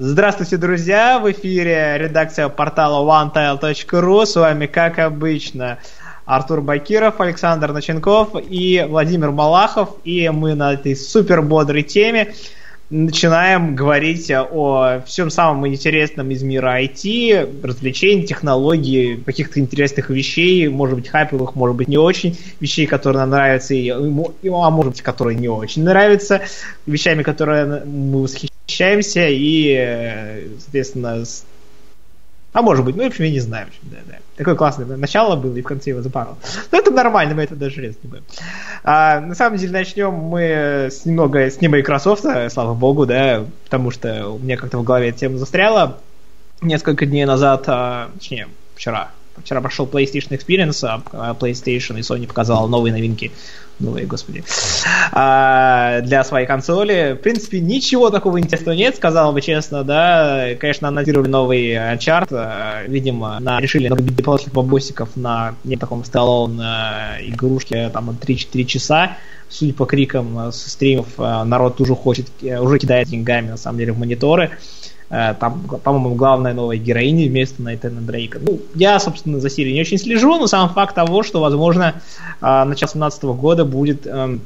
Здравствуйте, друзья! В эфире редакция портала onetile.ru. С вами, как обычно, Артур Бакиров, Александр Наченков и Владимир Малахов. И мы на этой супер бодрой теме начинаем говорить о всем самом интересном из мира IT, развлечений, технологий, каких-то интересных вещей, может быть, хайповых, может быть, не очень, вещей, которые нам нравятся, и, а может быть, которые не очень нравятся, вещами, которые мы восхищаемся, и, соответственно, а может быть, ну, в общем, я не знаю. В общем, да, да. Такое классное начало было, и в конце его запарил. Но это нормально, мы это резать не будем. А, на самом деле, начнем мы с немного с не Microsoft, слава богу, да, потому что у меня как-то в голове тема застряла. Несколько дней назад, а, точнее, вчера, вчера прошел PlayStation Experience, а PlayStation и Sony показала новые новинки новые, господи, а, для своей консоли. В принципе, ничего такого интересного нет, сказал бы честно, да. Конечно, анонсировали новый а, видимо, на, решили набить после бабосиков на не таком столон игрушке там 3-4 часа. Судя по крикам со стримов, а, народ уже хочет, уже кидает деньгами, на самом деле, в мониторы. Э, там, по-моему, главная новая героиня вместо Найтана Дрейка. Ну, я, собственно, за серией не очень слежу, но сам факт того, что, возможно, э, начало 17 года будет эм,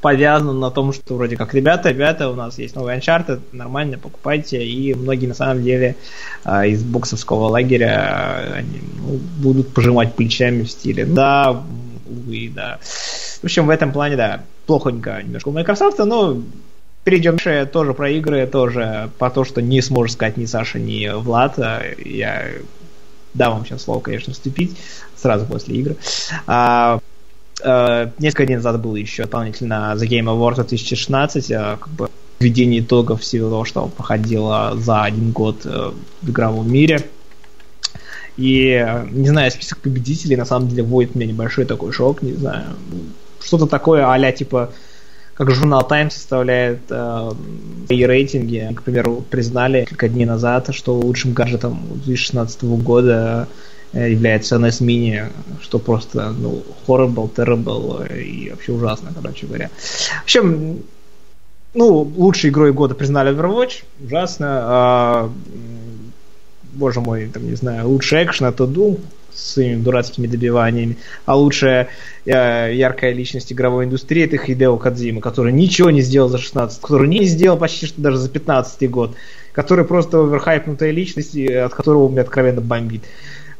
повязан на том, что вроде как, ребята, ребята, у нас есть новый Uncharted, нормально, покупайте, и многие на самом деле э, из боксовского лагеря они, ну, будут пожимать плечами в стиле да, увы, да. В общем, в этом плане, да, плохонько немножко у Microsoft, но Перейдем дальше, тоже про игры, тоже по то, что не сможет сказать ни Саша, ни Влад. Я дам вам сейчас слово, конечно, вступить сразу после игры. А, а, несколько дней назад было еще дополнительно The Game Awards 2016, а, как бы введение итогов всего того, что проходило за один год э, в игровом мире. И, не знаю, список победителей на самом деле вводит меня небольшой такой шок, не знаю. Что-то такое а типа как журнал Time составляет э, и рейтинги. К примеру, признали несколько дней назад, что лучшим гаджетом 2016 года э, является NS Mini, что просто ну, horrible, terrible и вообще ужасно, короче говоря. В общем, ну, лучшей игрой года признали Overwatch, ужасно. А, боже мой, там, не знаю, лучший экшен это Doom, с своими дурацкими добиваниями, а лучшая э, яркая личность игровой индустрии это Хидео Кадзима, который ничего не сделал за 16, который не сделал почти что даже за 15 год, который просто оверхайпнутая личность, от которого у меня откровенно бомбит.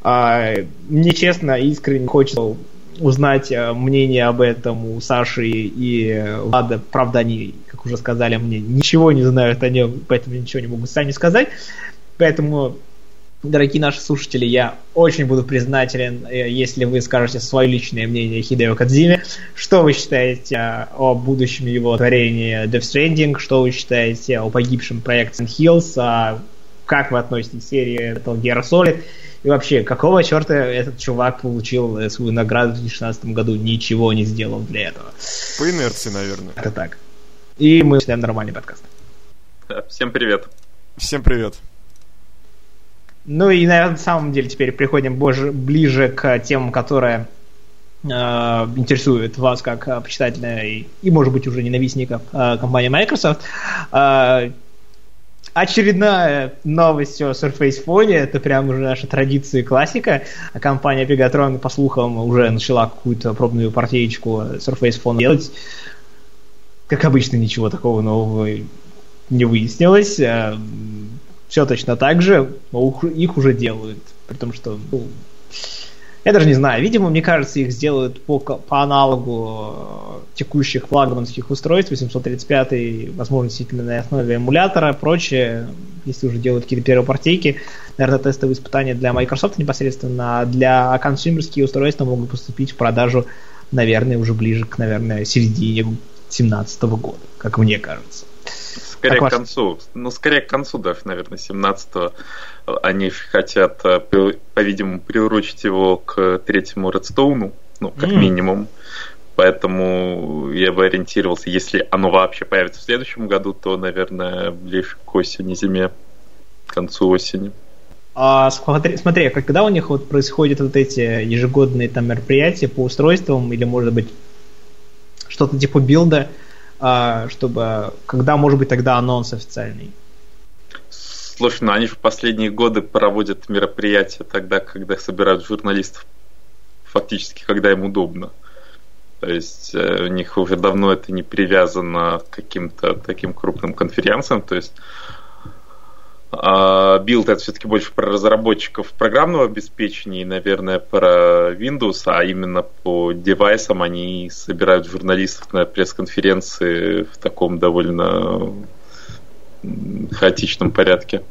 А, мне честно, искренне хочется узнать э, мнение об этом у Саши и Влада. Правда, они, как уже сказали мне, ничего не знают о нем, поэтому ничего не могут сами сказать. Поэтому Дорогие наши слушатели, я очень буду признателен, э, если вы скажете свое личное мнение о Хидео Кадзиме. Что вы считаете о будущем его творении Death Stranding? Что вы считаете о погибшем проекте Hills? А как вы относитесь к серии Metal Gear Solid? И вообще, какого черта этот чувак получил э, свою награду в 2016 году, ничего не сделал для этого? По инерции, наверное. Это так. И мы начинаем нормальный подкаст. Всем привет. Всем привет. Ну и на самом деле теперь приходим боже, ближе к темам, которые э, интересуют вас как э, почитателя и, и, может быть, уже ненавистников э, компании Microsoft. Э, очередная новость о Surface Phone, это прям уже наша традиция и классика. Компания Pegatron, по слухам, уже начала какую-то пробную партиечку Surface Phone делать. Как обычно, ничего такого нового не выяснилось. Все точно так же, но их уже делают. При том, что, ну, я даже не знаю, видимо, мне кажется, их сделают по, по аналогу э, текущих флагманских устройств, 835, возможно, действительно на основе эмулятора, прочее, если уже делают какие-то первые партийки, наверное, тестовые испытания для Microsoft непосредственно, а для консюмерские устройства могут поступить в продажу, наверное, уже ближе к, наверное, середине 2017 года, как мне кажется скорее так к концу. Ну, скорее к концу даже, наверное, 17-го. Они хотят, э, по-видимому, приурочить его к третьему Редстоуну, ну, как mm. минимум. Поэтому я бы ориентировался, если оно вообще появится в следующем году, то, наверное, ближе к осени, зиме, к концу осени. А смотри, смотри, когда у них вот происходят вот эти ежегодные там мероприятия по устройствам или, может быть, что-то типа билда, а, чтобы когда может быть тогда анонс официальный? Слушай, ну они в последние годы проводят мероприятия тогда, когда собирают журналистов фактически, когда им удобно. То есть э, у них уже давно это не привязано к каким-то таким крупным конференциям. То есть а Build это все-таки больше про разработчиков программного обеспечения и, наверное, про Windows, а именно по девайсам они собирают журналистов на пресс-конференции в таком довольно хаотичном порядке.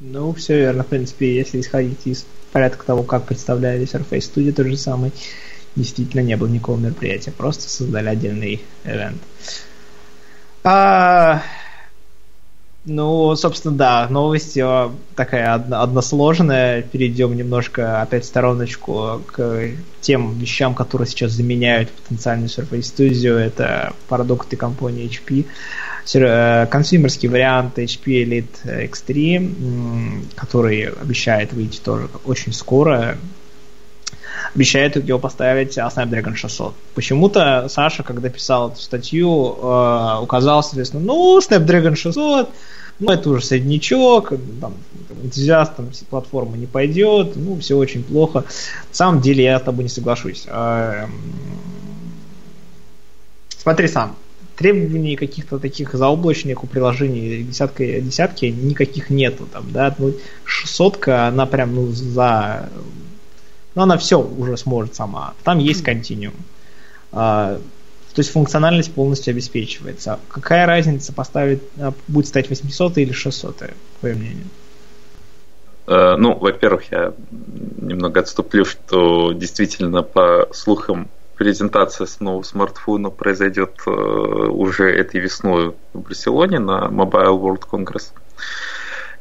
Ну, все верно, в принципе, если исходить из порядка того, как представляли Surface Studio, тот же самый, действительно не было никакого мероприятия, просто создали отдельный event. А, ну, собственно, да, новость такая односложная. Перейдем немножко опять в стороночку к тем вещам, которые сейчас заменяют потенциальный Surface Studio. Это продукты компании HP. Э, консюмерский вариант HP Elite X3, который обещает выйти тоже очень скоро, обещает его поставить Snapdragon 600. Почему-то Саша, когда писал эту статью, э, указал, соответственно, ну, Snapdragon 600, ну, это уже среднячок, там, энтузиастам платформы не пойдет, ну, все очень плохо. На самом деле я с тобой не соглашусь. А, смотри сам, требований каких-то таких заоблачных у приложений десятка, десятки никаких нету там, да, ну, 600 она прям, ну, за но она все уже сможет сама. Там есть континуум. А, то есть функциональность полностью обеспечивается. Какая разница поставить, а, будет стать 800 или 600, по твое мнение? Э, ну, во-первых, я немного отступлю, что действительно по слухам презентация с нового смартфона произойдет э, уже этой весной в Барселоне на Mobile World Congress.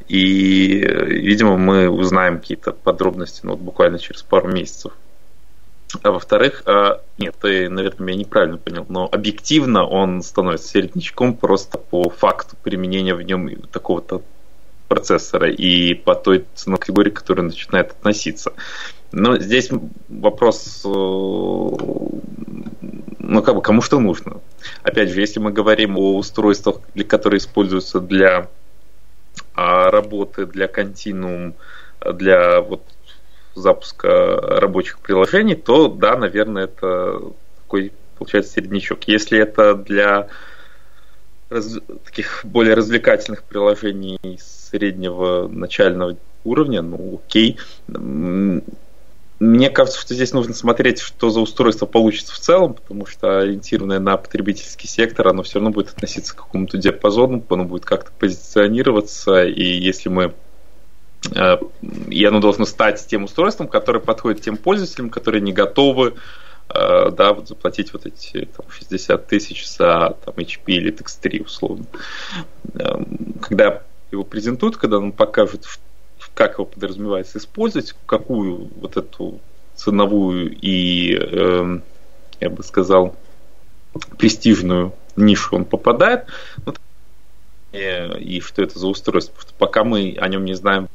И, видимо, мы узнаем какие-то подробности ну, вот буквально через пару месяцев. А во-вторых, а, нет, ты, наверное, меня неправильно понял, но объективно он становится середнячком просто по факту применения в нем такого-то процессора и по той ценовой категории, которая начинает относиться. Но здесь вопрос, э, ну, как бы, кому что нужно. Опять же, если мы говорим о устройствах, которые используются для а работы для континуум, для вот запуска рабочих приложений, то да, наверное, это такой получается середнячок. Если это для раз, таких более развлекательных приложений среднего начального уровня, ну окей. Мне кажется, что здесь нужно смотреть, что за устройство получится в целом, потому что ориентированное на потребительский сектор, оно все равно будет относиться к какому-то диапазону, оно будет как-то позиционироваться, и если мы э, и оно должно стать тем устройством, которое подходит тем пользователям, которые не готовы э, да, вот заплатить вот эти там, 60 тысяч за там, HP или X3 условно. Эм, когда его презентуют, когда он покажет, как его подразумевается использовать, какую вот эту ценовую и, э, я бы сказал, престижную нишу он попадает, ну, и, и что это за устройство. Потому что пока мы о нем не знаем,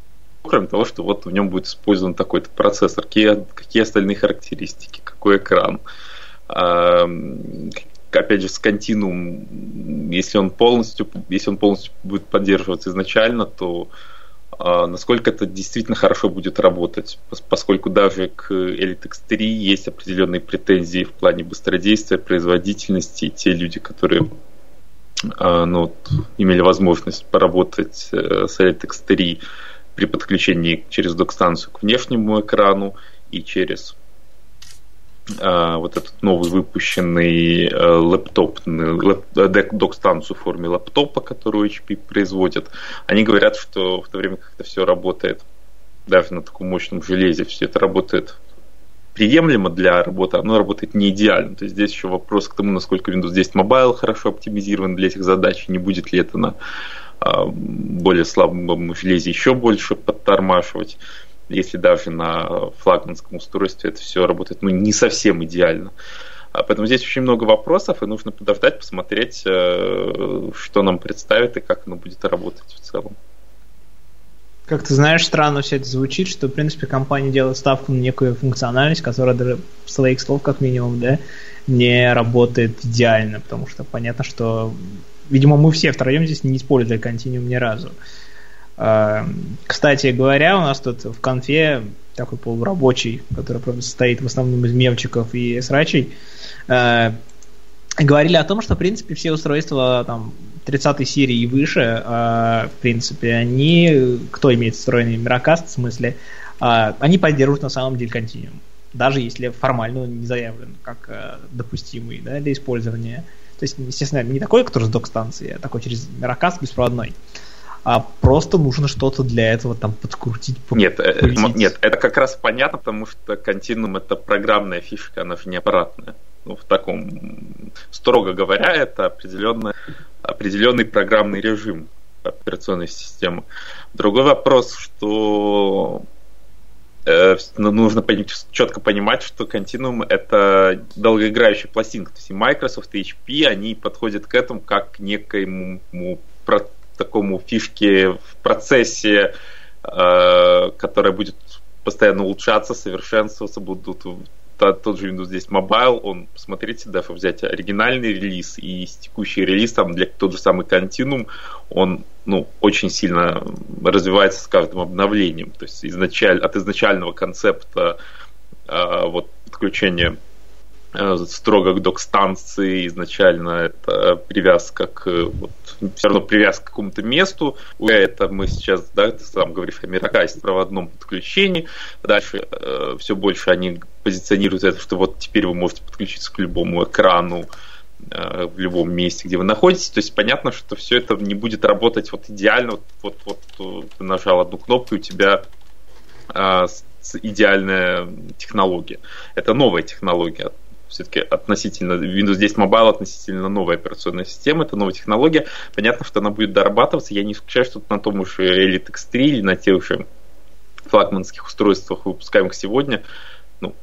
кроме того, что вот в нем будет использован такой-то процессор, какие, какие остальные характеристики, какой экран, э, опять же, с континуум, если он полностью, если он полностью будет поддерживаться изначально, то насколько это действительно хорошо будет работать, поскольку даже к Elite X3 есть определенные претензии в плане быстродействия, производительности, и те люди, которые а, ну, имели возможность поработать э, с Elite X3 при подключении через док-станцию к внешнему экрану и через а, вот этот новый выпущенный э, лэптоп, док-станцию в форме лэптопа, которую HP производит, они говорят, что в то время как это все работает, даже на таком мощном железе, все это работает приемлемо для работы, оно работает не идеально. То есть здесь еще вопрос к тому, насколько Windows 10 Mobile хорошо оптимизирован для этих задач, не будет ли это на а, более слабом железе еще больше подтормаживать если даже на флагманском устройстве это все работает ну, не совсем идеально. А поэтому здесь очень много вопросов, и нужно подождать, посмотреть, э, что нам представит и как оно будет работать в целом. Как ты знаешь, странно все это звучит, что, в принципе, компания делает ставку на некую функциональность, которая даже своих слов, как минимум, да, не работает идеально, потому что понятно, что, видимо, мы все втроем здесь не использовали континуум ни разу. Э, кстати говоря, у нас тут в конфе такой полурабочий, который правда, состоит в основном из мемчиков и срачей, э, говорили о том, что, в принципе, все устройства там 30 серии и выше, э, в принципе, они, кто имеет встроенный мирокаст, в смысле, э, они поддерживают на самом деле континуум. Даже если формально он не заявлен как допустимый да, для использования. То есть, естественно, не такой, который с док-станции, а такой через мирокаст беспроводной а просто нужно что-то для этого там подкрутить. Нет, это, нет, это как раз понятно, потому что континуум это программная фишка, она же не аппаратная. Ну, в таком, строго говоря, это определенный, определенный программный режим операционной системы. Другой вопрос, что э, ну, нужно четко понимать, что Continuum это долгоиграющая пластинка. То есть и Microsoft, и HP, они подходят к этому как к некоему такому фишке в процессе, э, которая будет постоянно улучшаться, совершенствоваться, будут тот же Windows 10 Mobile, он, посмотрите, даже взять оригинальный релиз и текущий релиз, там, для тот же самый Continuum, он, ну, очень сильно развивается с каждым обновлением. То есть изначаль, от изначального концепта э, вот подключения строго к док-станции изначально это привязка к вот, все равно привязка к какому-то месту. Это мы сейчас, да, ты сам говоришь о мирокасте проводном подключении. Дальше э, все больше они позиционируют это, что вот теперь вы можете подключиться к любому экрану э, в любом месте, где вы находитесь. То есть понятно, что все это не будет работать вот идеально. Вот, вот, вот ты нажал одну кнопку, и у тебя э, идеальная технология. Это новая технология все-таки относительно Windows 10 Mobile относительно новая операционная система, это новая технология. Понятно, что она будет дорабатываться. Я не исключаю, что на том же Elite X3 или на тех же флагманских устройствах, выпускаемых сегодня, ну,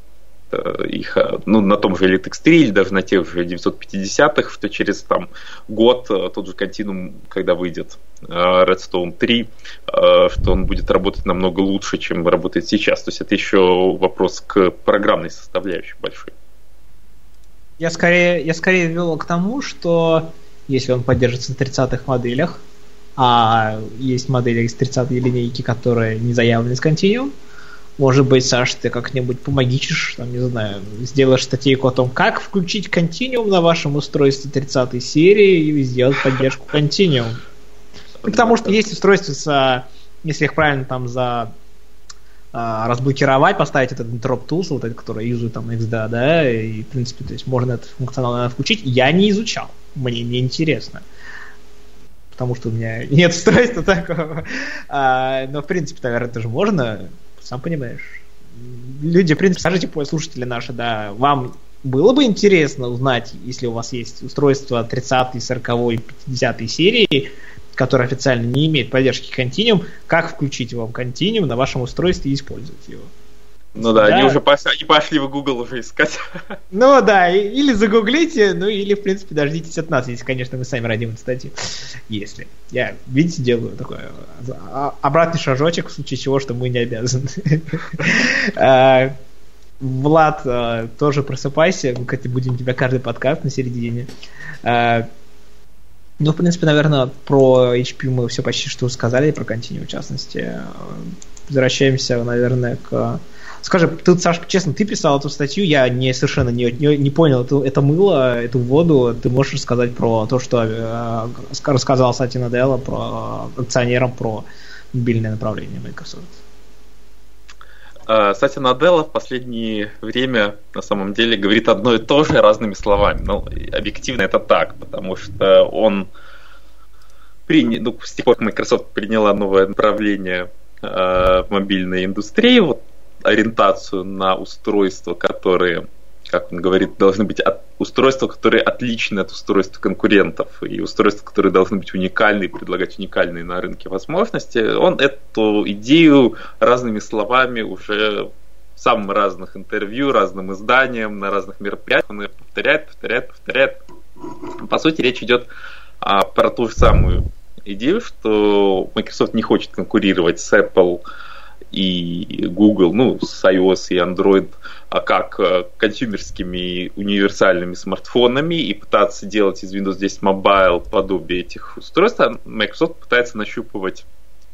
их, ну, на том же Elite X3 или даже на тех же 950-х, что через там, год э, тот же Continuum, когда выйдет э, Redstone 3, э, что он будет работать намного лучше, чем работает сейчас. То есть это еще вопрос к программной составляющей большой. Я скорее, я скорее вел к тому, что если он поддержится на 30-х моделях, а есть модели из 30-й линейки, которые не заявлены с Continuum, может быть, Саш, ты как-нибудь помогичишь, там, не знаю, сделаешь статейку о том, как включить Continuum на вашем устройстве 30-й серии и сделать поддержку Continuum. Ну, потому что есть устройства с, если их правильно там за а, разблокировать, поставить этот Interrupt Tools, вот этот, который юзает там XDA, да, и, в принципе, то есть можно этот функционал включить. Я не изучал, мне не интересно. Потому что у меня нет устройства такого. А, но, в принципе, наверное, это же можно, сам понимаешь. Люди, в принципе, скажите, слушатели наши, да, вам было бы интересно узнать, если у вас есть устройство 30, 40, 50 серии, который официально не имеет поддержки Continuum, как включить вам Continuum на вашем устройстве и использовать его. Ну да, да, они уже пошли, они пошли в Google уже искать. Ну да, или загуглите, ну или, в принципе, дождитесь от нас, если, конечно, мы сами родим эту статью. Если. Я, видите, делаю такой а, обратный шажочек, в случае чего, что мы не обязаны. А, Влад, а, тоже просыпайся, мы, кстати, будем тебя каждый подкаст на середине. Ну, в принципе, наверное, про HP мы все почти что сказали, про Continue в частности. Возвращаемся, наверное, к... Скажи, ты, Саш, честно, ты писал эту статью, я не совершенно не, не, не понял это, это мыло, эту воду. Ты можешь рассказать про то, что э, рассказал Сати Наделла про акционерам про мобильное направление Microsoft? А, Сатя Наделла в последнее время на самом деле говорит одно и то же разными словами. Ну, объективно это так, потому что он принял, ну, с тех пор, как Microsoft приняла новое направление э, в мобильной индустрии, вот ориентацию на устройства, которые как он говорит, должны быть от, устройства, которые отличны от устройств конкурентов, и устройства, которые должны быть уникальны и предлагать уникальные на рынке возможности. Он эту идею разными словами уже в самых разных интервью, разным изданиям, на разных мероприятиях он ее повторяет, повторяет, повторяет. По сути, речь идет а, про ту же самую идею, что Microsoft не хочет конкурировать с Apple и Google, ну, с iOS и Android, а как э, консюмерскими универсальными смартфонами и пытаться делать из Windows 10 Mobile подобие этих устройств, а Microsoft пытается нащупывать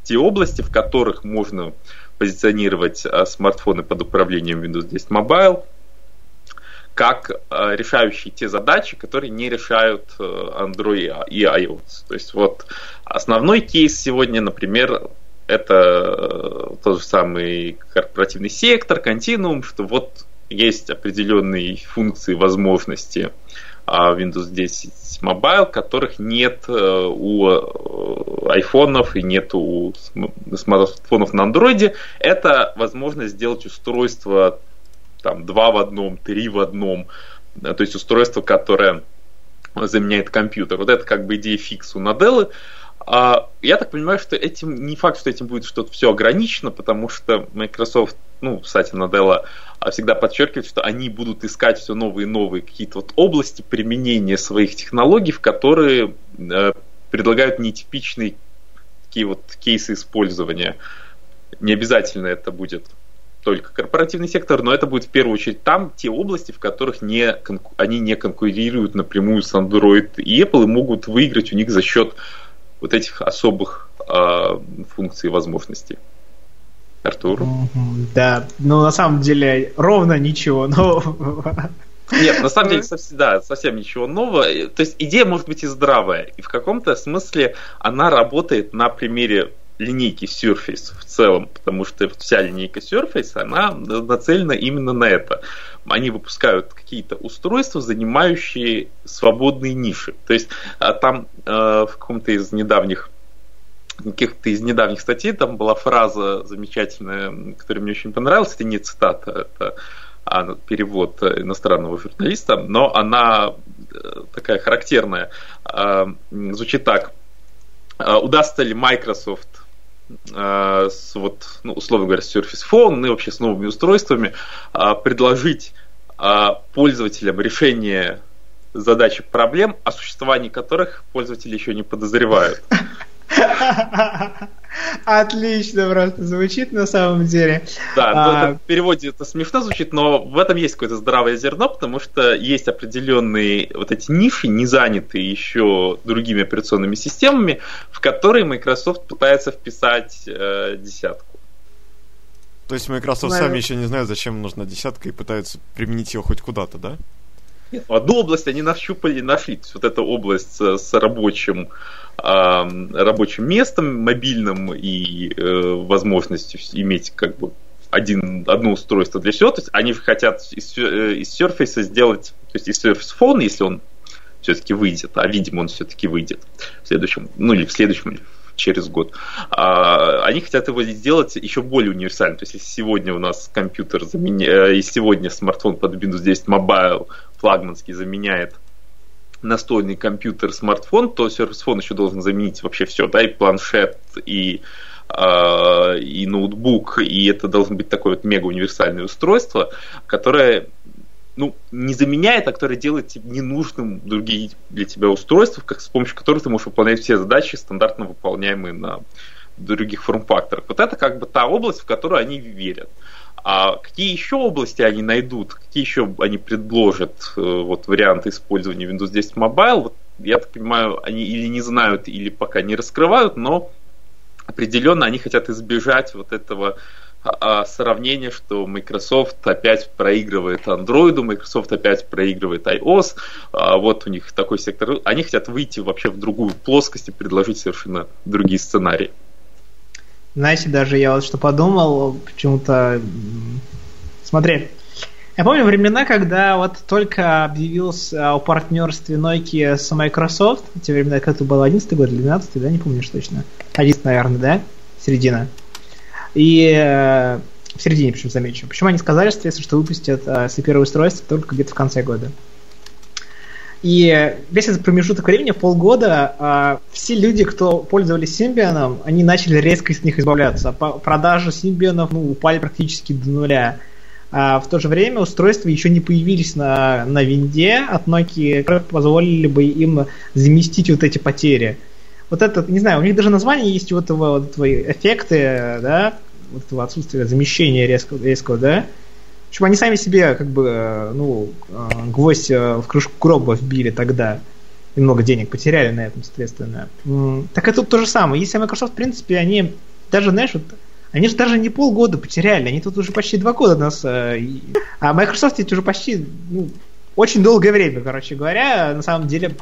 те области, в которых можно позиционировать а, смартфоны под управлением Windows 10 Mobile как а, решающие те задачи, которые не решают э, Android и iOS. То есть вот основной кейс сегодня, например, это э, тот же самый корпоративный сектор, континуум, что вот есть определенные функции, возможности а, Windows 10 Mobile, которых нет э, у э, айфонов и нет у смартфонов на андроиде. Это возможность сделать устройство там, два в одном, три в одном, то есть устройство, которое заменяет компьютер. Вот это как бы идея фикс у Наделлы. А, я так понимаю, что этим не факт, что этим будет что-то все ограничено, потому что Microsoft, ну, кстати, Надella всегда подчеркивает, что они будут искать все новые и новые какие-то вот области применения своих технологий, в которые э, предлагают нетипичные такие вот кейсы использования. Не обязательно это будет только корпоративный сектор, но это будет в первую очередь там те области, в которых не, они не конкурируют напрямую с Android и Apple и могут выиграть у них за счет вот этих особых э, функций и возможностей. Артур? Да, ну на самом деле ровно ничего нового. Нет, на самом деле, совсем, да, совсем ничего нового. То есть идея может быть и здравая, и в каком-то смысле она работает на примере линейки Surface в целом, потому что вся линейка Surface, она нацелена именно на это. Они выпускают какие-то устройства, занимающие свободные ниши. То есть а там э, в каком-то из недавних каких-то из недавних статей там была фраза замечательная, которая мне очень понравилась. Это не цитата, это а, перевод иностранного журналиста, но она э, такая характерная. А, звучит так. «А, удастся ли Microsoft с, вот, ну, условно говоря, с Surface Phone, и вообще с новыми устройствами, предложить пользователям решение задачи проблем, о существовании которых пользователи еще не подозревают. Отлично просто звучит на самом деле. Да, а... в переводе это смешно звучит, но в этом есть какое-то здравое зерно, потому что есть определенные вот эти ниши, не занятые еще другими операционными системами, в которые Microsoft пытается вписать э, десятку. То есть Microsoft Наверное. сами еще не знают, зачем нужна десятка и пытаются применить ее хоть куда-то, да? Одну область они нащупали, нашли. Вот эта область с, с рабочим рабочим местом мобильным и э, возможностью иметь как бы один, одно устройство для всего. То есть они хотят из, э, из Surface сделать, то есть из Surface Phone, если он все-таки выйдет, а видимо он все-таки выйдет в следующем, ну или в следующем, через год. А, они хотят его сделать еще более универсальным. То есть, если сегодня у нас компьютер заменяет, и сегодня смартфон под Windows 10 Mobile флагманский заменяет настольный компьютер, смартфон, то Phone еще должен заменить вообще все, да, и планшет, и э, и ноутбук, и это должно быть такое вот мега универсальное устройство, которое ну, не заменяет, а которое делает ненужным другие для тебя устройства, как, с помощью которых ты можешь выполнять все задачи, стандартно выполняемые на других форм-факторах. Вот это как бы та область, в которую они верят. А какие еще области они найдут, какие еще они предложат э, вот, варианты использования Windows 10 Mobile, вот, я так понимаю, они или не знают, или пока не раскрывают, но определенно они хотят избежать вот этого а, сравнения, что Microsoft опять проигрывает Android, Microsoft опять проигрывает iOS, а вот у них такой сектор. Они хотят выйти вообще в другую плоскость и предложить совершенно другие сценарии. Знаете, даже я вот что подумал, почему-то... Смотри, я помню времена, когда вот только объявился о партнерстве Nokia с Microsoft, те времена, как это было 11 год или 12 да, не помню точно. 11, наверное, да? Середина. И э, в середине, причем замечу. Почему они сказали, соответственно, что выпустят э, первые устройства только где-то в конце года. И весь этот промежуток времени, полгода, э, все люди, кто пользовались Symbian, они начали резко из них избавляться. Продажи Symbian ну, упали практически до нуля. А в то же время устройства еще не появились на, на винде от Nokia, которые позволили бы им заместить вот эти потери. Вот это, не знаю, у них даже название есть вот этого, вот этого эффекты, да, вот этого отсутствия замещения резкого, резкого да, общем, они сами себе, как бы, э, ну, э, гвоздь э, в крышку гроба вбили тогда. И много денег потеряли на этом, соответственно. Так и тут то же самое. Если Microsoft, в принципе, они даже, знаешь, вот они же даже не полгода потеряли, они тут уже почти два года нас... А Microsoft ведь уже почти ну, очень долгое время, короче говоря, на самом деле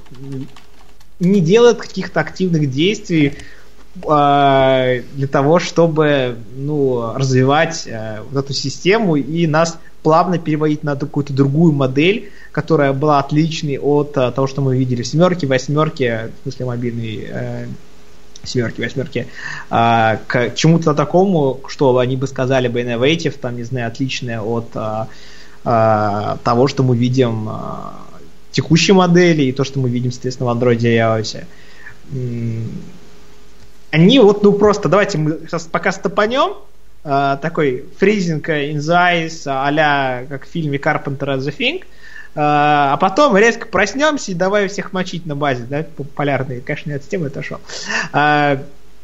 не делает каких-то активных действий э, для того, чтобы ну, развивать э, вот эту систему и нас плавно переводить на какую-то другую модель, которая была отличной от э, того, что мы видели. В семерке, восьмерке, в смысле мобильной э, семерки, восьмерки, э, к чему-то такому, что они бы сказали бы innovative, там, не знаю, отличное от того, что мы видим текущей модели и то, что мы видим, соответственно, в Android и iOS. Они вот, ну просто, давайте мы сейчас пока стопанем, э, такой фризинг in the eyes, а как в фильме Carpenter The Thing, э, а потом резко проснемся и давай всех мочить на базе, да, популярные, конечно, от темы отошел. Э,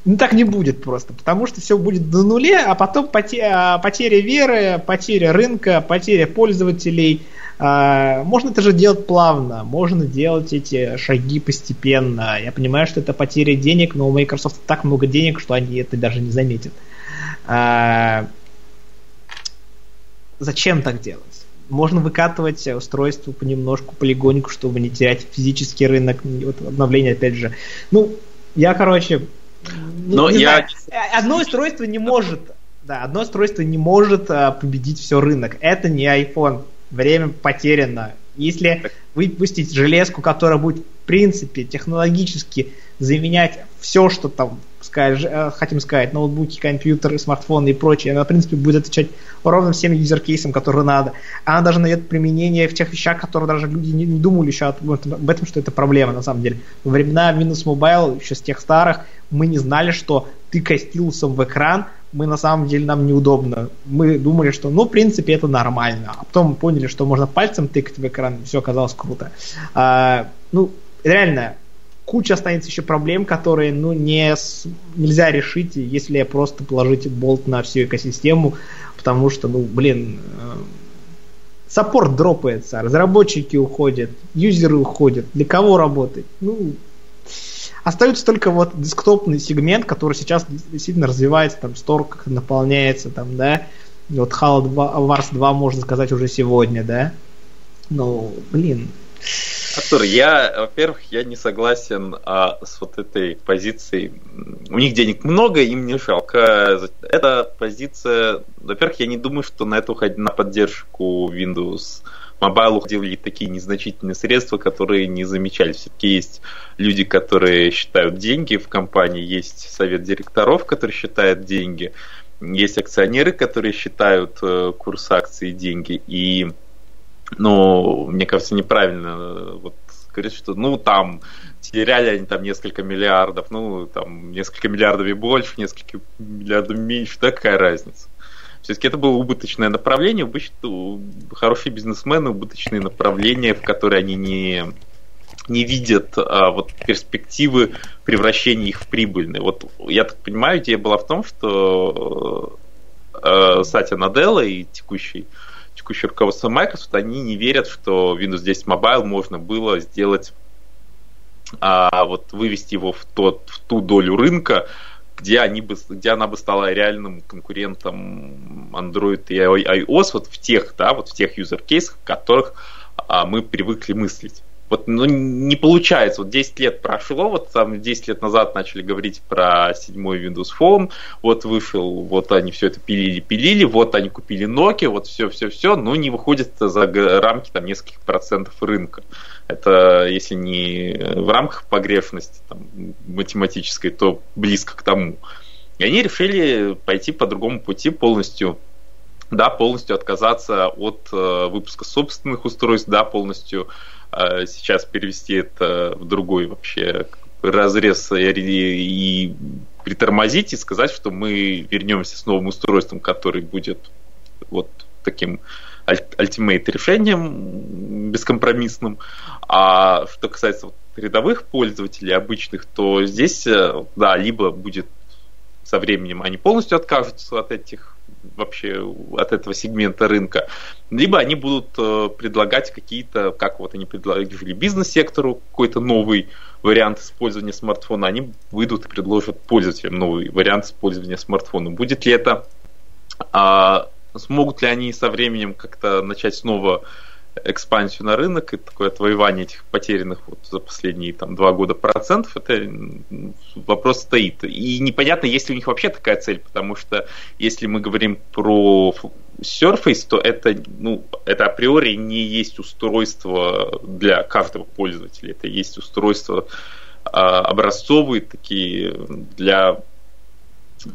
ну, так не будет просто, потому что все будет до нуле, а потом потеря, потеря веры, потеря рынка, потеря пользователей. Можно это же делать плавно, можно делать эти шаги постепенно. Я понимаю, что это потеря денег, но у Microsoft так много денег, что они это даже не заметят. А, зачем так делать? Можно выкатывать устройство понемножку, полигонику, чтобы не терять физический рынок, вот обновление опять же. Ну, я, короче, ну, Но не я... знаю, одно устройство не может, да, одно устройство не может а, победить все рынок. Это не iPhone. Время потеряно. Если выпустить железку, которая будет в принципе технологически заменять все, что там сказать, э, хотим сказать, ноутбуки, компьютеры, смартфоны и прочее, она, в принципе, будет отвечать ровно всем юзер-кейсам, которые надо. Она даже найдет применение в тех вещах, которые даже люди не, не думали еще об этом, что это проблема, на самом деле. Во времена Windows Mobile, еще с тех старых, мы не знали, что тыкая стилусом в экран, мы на самом деле нам неудобно. Мы думали, что, ну, в принципе, это нормально. А потом поняли, что можно пальцем тыкать в экран, все оказалось круто. А, ну, реально, куча останется еще проблем, которые ну, не, нельзя решить, если просто положить болт на всю экосистему, потому что, ну, блин, э, саппорт дропается, разработчики уходят, юзеры уходят, для кого работать? Ну, остается только вот десктопный сегмент, который сейчас действительно развивается, там, стор как наполняется, там, да, вот Halo 2, Wars 2 можно сказать уже сегодня, да, ну, блин, Артур, я, во-первых, я не согласен а, с вот этой позицией. У них денег много, им не жалко. Эта позиция, во-первых, я не думаю, что на это уходить на поддержку Windows Mobile уходили такие незначительные средства, которые не замечались. Все-таки есть люди, которые считают деньги в компании, есть совет директоров, который считает деньги, есть акционеры, которые считают э, курс акций деньги, и ну, мне кажется, неправильно э, вот говорить, что ну там теряли они там несколько миллиардов, ну там несколько миллиардов и больше, несколько миллиардов меньше, да какая разница? Все-таки это было убыточное направление, убыточные, хорошие бизнесмены, убыточные направления, в которые они не, не видят а, вот перспективы превращения их в прибыльные. Вот я так понимаю, идея была в том, что э, Сатя Наделла и текущий текущее руководство Microsoft, они не верят, что Windows 10 Mobile можно было сделать, а, вот вывести его в, тот, в ту долю рынка, где, они бы, где она бы стала реальным конкурентом Android и iOS, вот в тех, да, вот в тех юзер-кейсах, в которых а, мы привыкли мыслить вот ну, не получается. Вот 10 лет прошло, вот там 10 лет назад начали говорить про седьмой Windows Phone, вот вышел, вот они все это пилили-пилили, вот они купили Nokia, вот все-все-все, но не выходит за рамки там нескольких процентов рынка. Это если не в рамках погрешности там, математической, то близко к тому. И они решили пойти по другому пути полностью да, полностью отказаться от э, выпуска собственных устройств, да, полностью э, сейчас перевести это в другой вообще разрез и, и притормозить и сказать, что мы вернемся с новым устройством, который будет вот таким ультимейт решением бескомпромиссным. А что касается рядовых пользователей, обычных, то здесь, э, да, либо будет со временем они полностью откажутся от этих вообще от этого сегмента рынка, либо они будут э, предлагать какие-то, как вот они предложили бизнес-сектору какой-то новый вариант использования смартфона, они выйдут и предложат пользователям новый вариант использования смартфона. Будет ли это, а, смогут ли они со временем как-то начать снова экспансию на рынок и такое отвоевание этих потерянных вот за последние там два года процентов, это вопрос стоит. И непонятно, есть ли у них вообще такая цель, потому что если мы говорим про Surface, то это, ну, это априори не есть устройство для каждого пользователя. Это есть устройство а, образцовые такие для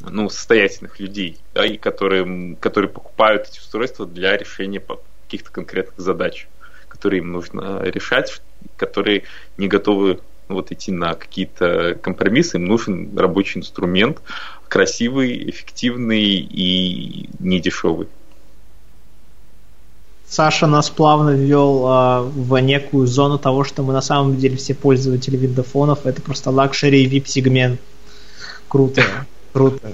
ну, состоятельных людей, да, и которые, которые покупают эти устройства для решения каких-то конкретных задач, которые им нужно решать, которые не готовы вот идти на какие-то компромиссы, им нужен рабочий инструмент, красивый, эффективный и недешевый. Саша нас плавно ввел а, в некую зону того, что мы на самом деле все пользователи виндофонов. Это просто luxury VIP сегмент. Круто, круто.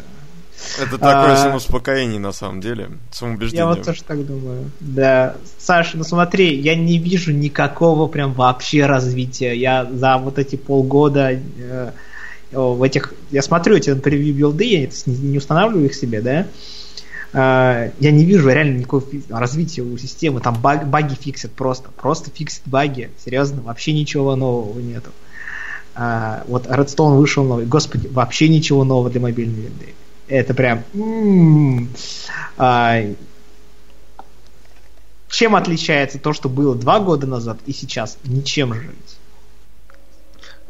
Это такое а, самоуспокоение, на самом деле, самоубеждение. Я вот тоже так думаю. Да. Саша, ну смотри, я не вижу никакого прям вообще развития. Я за вот эти полгода э, в этих... Я смотрю эти превью билды, я не, не устанавливаю их себе, да? Э, я не вижу реально никакого развития у системы. Там баг, баги фиксят просто. Просто фиксят баги. Серьезно, вообще ничего нового нету. Э, вот Redstone вышел новый. Господи, вообще ничего нового для мобильной винды это прям... А, чем отличается то, что было два года назад и сейчас? Ничем же.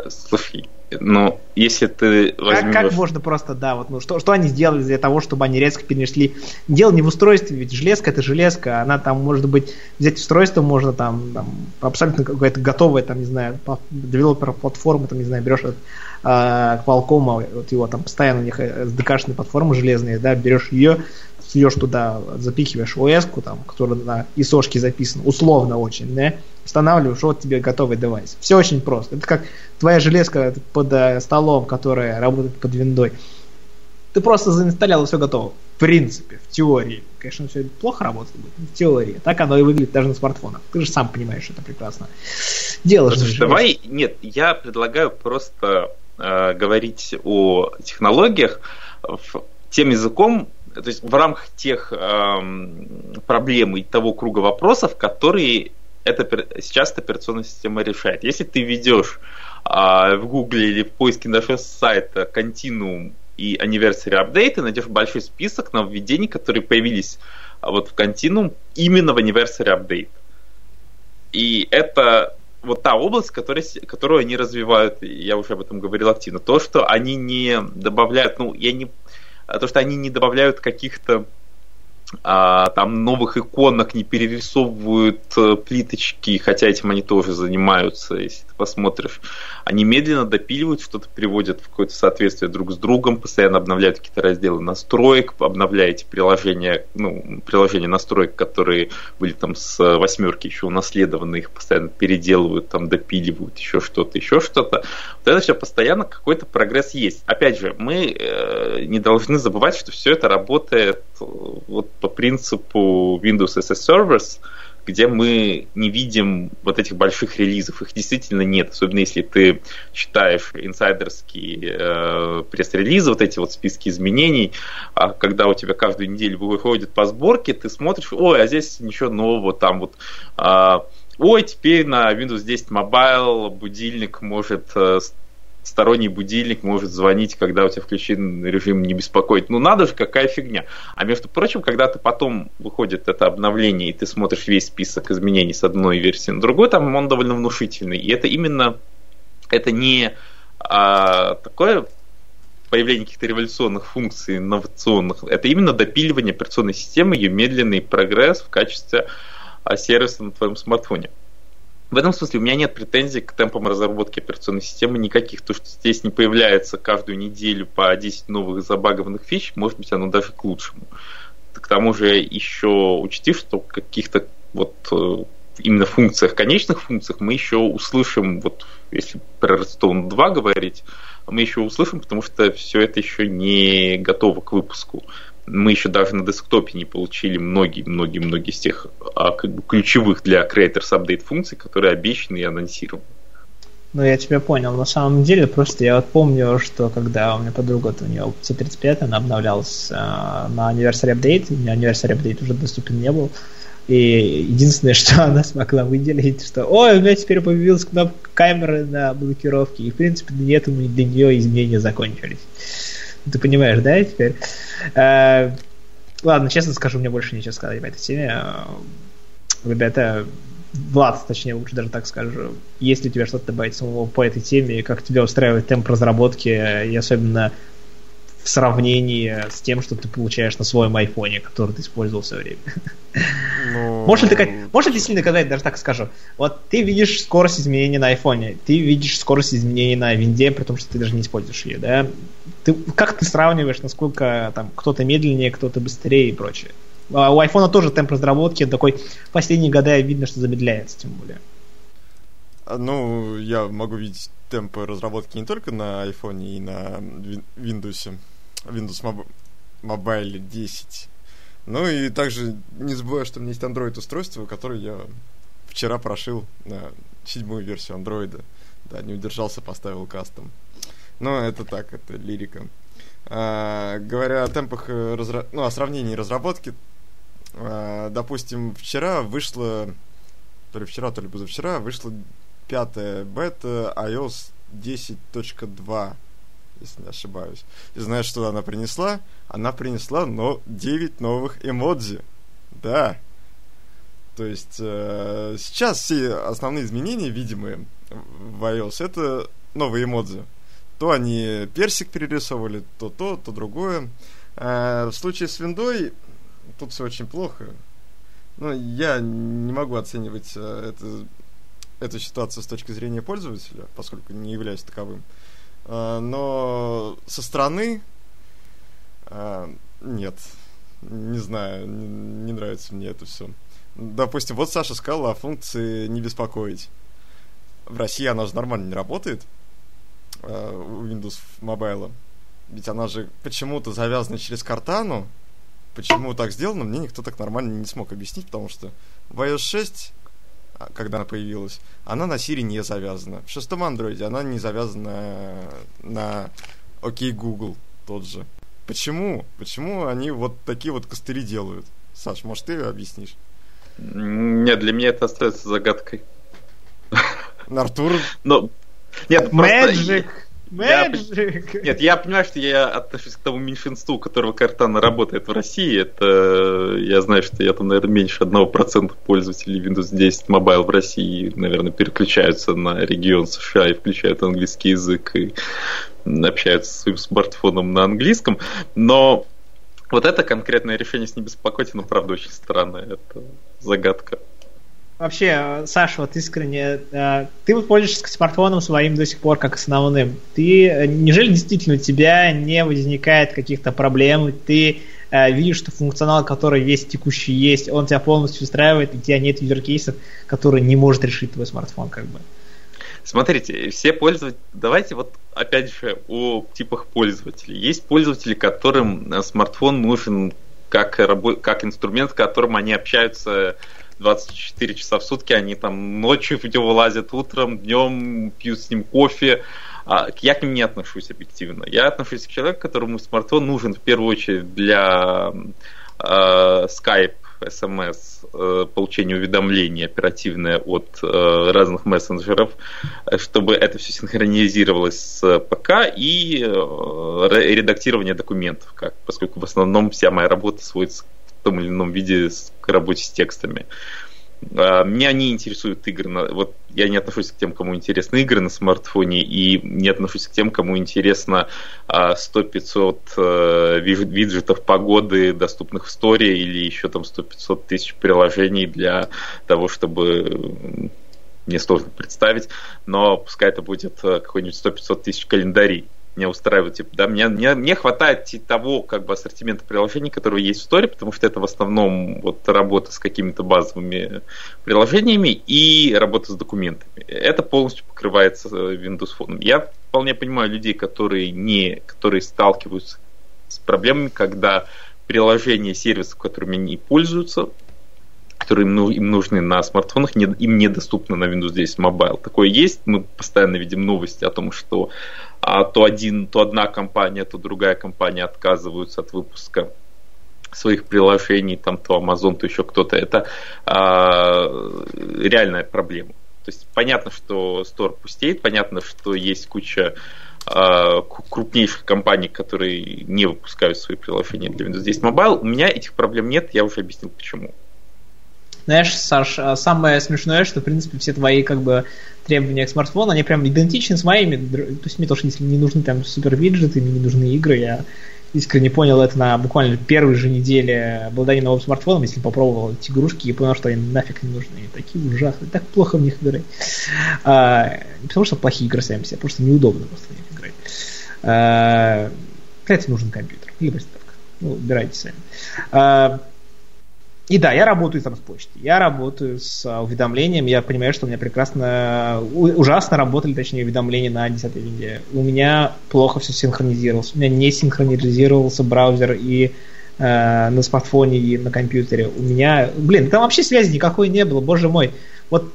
Слушай, ну, если ты возьмешь... Как, как можно просто, да, вот, ну, что, что они сделали для того, чтобы они резко перешли... Дело не в устройстве, ведь железка это железка, она там, может быть, взять устройство можно там, там абсолютно какое-то готовое, там, не знаю, девелопер платформы, там, не знаю, берешь от э, Qualcomm, вот его там постоянно у них SDK-шные платформы железные, да, берешь ее, суешь туда, запихиваешь ОС, там, которая на ISO записана, условно очень, да, устанавливаешь, вот тебе готовый девайс. Все очень просто. Это как твоя железка под э, столом, которая работает под виндой. Ты просто заинсталлял, и все готово. В принципе, в теории. Конечно, все плохо работает будет, в теории. Так оно и выглядит даже на смартфонах. Ты же сам понимаешь, что это прекрасно. Дело же. Давай, нет, я предлагаю просто э, говорить о технологиях в, тем языком, то есть в рамках тех э, проблем и того круга вопросов, которые это, сейчас операционная система решает. Если ты ведешь а, в Гугле или в поиске нашего сайта Continuum и Anniversary Update, ты найдешь большой список нововведений, которые появились а, вот в Continuum именно в Anniversary Update. И это вот та область, которая, которую они развивают, я уже об этом говорил активно, то, что они не добавляют, ну, я не, то, что они не добавляют каких-то а, там новых иконок не перерисовывают э, плиточки, хотя этим они тоже занимаются, если ты посмотришь. Они медленно допиливают, что-то приводят в какое-то соответствие друг с другом, постоянно обновляют какие-то разделы настроек, обновляете приложения, ну, приложения настроек, которые были там с восьмерки еще унаследованы, их постоянно переделывают, там допиливают, еще что-то, еще что-то. Вот это все постоянно какой-то прогресс есть. Опять же, мы э, не должны забывать, что все это работает э, вот по принципу Windows as a Service, где мы не видим вот этих больших релизов. Их действительно нет, особенно если ты читаешь инсайдерские э, пресс-релизы, вот эти вот списки изменений, а когда у тебя каждую неделю выходит по сборке, ты смотришь, ой, а здесь ничего нового, там вот... Э, Ой, теперь на Windows 10 Mobile будильник может э, сторонний будильник может звонить, когда у тебя включен режим не беспокоить. Ну надо же, какая фигня. А между прочим, когда ты потом выходит это обновление, и ты смотришь весь список изменений с одной версии на другую, там он довольно внушительный. И это именно, это не а, такое появление каких-то революционных функций, инновационных. Это именно допиливание операционной системы, ее медленный прогресс в качестве а, сервиса на твоем смартфоне. В этом смысле у меня нет претензий к темпам разработки операционной системы никаких. То, что здесь не появляется каждую неделю по 10 новых забагованных фич, может быть, оно даже к лучшему. К тому же еще учти, что каких-то вот э, именно функциях, конечных функциях мы еще услышим, вот если про Redstone 2 говорить, мы еще услышим, потому что все это еще не готово к выпуску. Мы еще даже на десктопе не получили многие-многие-многие из тех а, как бы, ключевых для Creators Update функций, которые обещаны и анонсированы. Ну, я тебя понял. На самом деле, просто я вот помню, что когда у меня подруга, у нее C35, она обновлялась э, на Anniversary Update, у меня Anniversary Update уже доступен не был, и единственное, что она смогла выделить, что ой, у меня теперь появилась кнопка камеры на блокировке, и в принципе этого, для нее изменения закончились. Ты понимаешь, да, теперь? Э, ладно, честно скажу, мне больше нечего сказать по этой теме. Ребята, Влад, точнее, лучше даже так скажу. Есть ли у тебя что-то добавить самого по этой теме? Как тебя устраивает темп разработки? И особенно в сравнении с тем, что ты получаешь на своем айфоне, который ты использовал все время. Ну... Можешь, ли ты, можешь ли сильно сказать, даже так скажу, вот ты видишь скорость изменений на айфоне, ты видишь скорость изменений на винде, при том, что ты даже не используешь ее, да? Ты, как ты сравниваешь, насколько там кто-то медленнее, кто-то быстрее и прочее? А у айфона тоже темп разработки такой последние года видно, что замедляется, тем более. Ну, я могу видеть темпы разработки не только на айфоне и на Windows. Windows Mobile 10. Ну и также не забываю, что у меня есть Android устройство, которое я вчера прошил на седьмую версию Android. Да, не удержался, поставил кастом. Но это так, это лирика. А, говоря о темпах, э, разра... ну, о сравнении разработки, а, допустим, вчера вышло, то ли вчера, то ли позавчера, вышла пятая бета iOS 10.2 если не ошибаюсь. И знаешь, что она принесла? Она принесла но 9 новых эмодзи. Да. То есть э, сейчас все основные изменения, видимые в iOS, это новые эмодзи. То они персик перерисовывали, то то, то другое. Э, в случае с виндой тут все очень плохо. Ну, я не могу оценивать э, это, эту ситуацию с точки зрения пользователя, поскольку не являюсь таковым. Но со стороны э, нет. Не знаю, не, нравится мне это все. Допустим, вот Саша сказала о функции не беспокоить. В России она же нормально не работает э, у Windows Mobile. Ведь она же почему-то завязана через картану. Почему так сделано, мне никто так нормально не смог объяснить, потому что в iOS 6 а, когда она появилась, она на Siri не завязана. В шестом андроиде она не завязана на OK Google тот же. Почему? Почему они вот такие вот костыли делают? Саш, может, ты объяснишь? Нет, для меня это остается загадкой. Артур? Но... Нет, Magic! Просто... Magic. Я, нет, я понимаю, что я отношусь к тому меньшинству, у которого Картана работает в России. Это я знаю, что я там, наверное, меньше 1% пользователей Windows 10 Mobile в России, наверное, переключаются на регион США и включают английский язык и общаются со своим смартфоном на английском. Но вот это конкретное решение с не беспокойте, но правда очень странное. Это загадка. Вообще, Саша, вот искренне, э, ты вот пользуешься смартфоном своим до сих пор как основным. Ты, э, неужели действительно у тебя не возникает каких-то проблем? Ты э, видишь, что функционал, который есть текущий есть, он тебя полностью устраивает, и у тебя нет юзеркейсов, которые не может решить твой смартфон, как бы. Смотрите, все пользователи, давайте вот опять же о типах пользователей. Есть пользователи, которым смартфон нужен как, как инструмент, с которым они общаются 24 часа в сутки, они там ночью в него вылазят, утром, днем пьют с ним кофе. А, я к ним не отношусь объективно. Я отношусь к человеку, которому смартфон нужен в первую очередь для э, Skype, SMS, э, получения уведомлений оперативное от э, разных мессенджеров, чтобы это все синхронизировалось с ПК и э, редактирование документов, как, поскольку в основном вся моя работа сводится том или ином виде к работе с текстами. А, меня не интересуют игры. На, вот я не отношусь к тем, кому интересны игры на смартфоне, и не отношусь к тем, кому интересно 100-500 э, виджетов погоды, доступных в сторе, или еще там 100-500 тысяч приложений для того, чтобы мне сложно представить, но пускай это будет э, какой-нибудь 100-500 тысяч календарей меня устраивает, типа, да, мне, мне, мне хватает того, как бы, ассортимента приложений, которые есть в сторе, потому что это в основном вот работа с какими-то базовыми приложениями и работа с документами. Это полностью покрывается э, Windows Phone. Я вполне понимаю людей, которые не, которые сталкиваются с проблемами, когда приложения, сервисов, которыми они пользуются, которые им, им нужны на смартфонах, не, им недоступны на Windows 10 Mobile. Такое есть, мы постоянно видим новости о том, что а, то, один, то одна компания, то другая компания отказываются от выпуска своих приложений, там то Amazon, то еще кто-то. Это а, реальная проблема. То есть понятно, что стор пустеет, понятно, что есть куча а, крупнейших компаний, которые не выпускают свои приложения для Windows 10 Mobile. У меня этих проблем нет, я уже объяснил почему. Знаешь, Саш, а самое смешное, что, в принципе, все твои как бы требования к смартфону, они прям идентичны с моими. То есть мне тоже не нужны там супер виджеты, мне не нужны игры. Я искренне понял это на буквально первой же неделе обладания новым смартфоном, если попробовал эти игрушки и понял, что они нафиг не нужны. Такие ужасные, так плохо в них играть. А, не потому что плохие игры сами себе, просто неудобно просто в них играть. А, кстати, нужен компьютер или приставка. Ну, выбирайте сами. А, и да, я работаю там с почтой. Я работаю с а, уведомлением. Я понимаю, что у меня прекрасно, ужасно работали, точнее, уведомления на 10 неделе. У меня плохо все синхронизировалось. У меня не синхронизировался браузер и э, на смартфоне, и на компьютере. У меня, блин, там вообще связи никакой не было, боже мой. Вот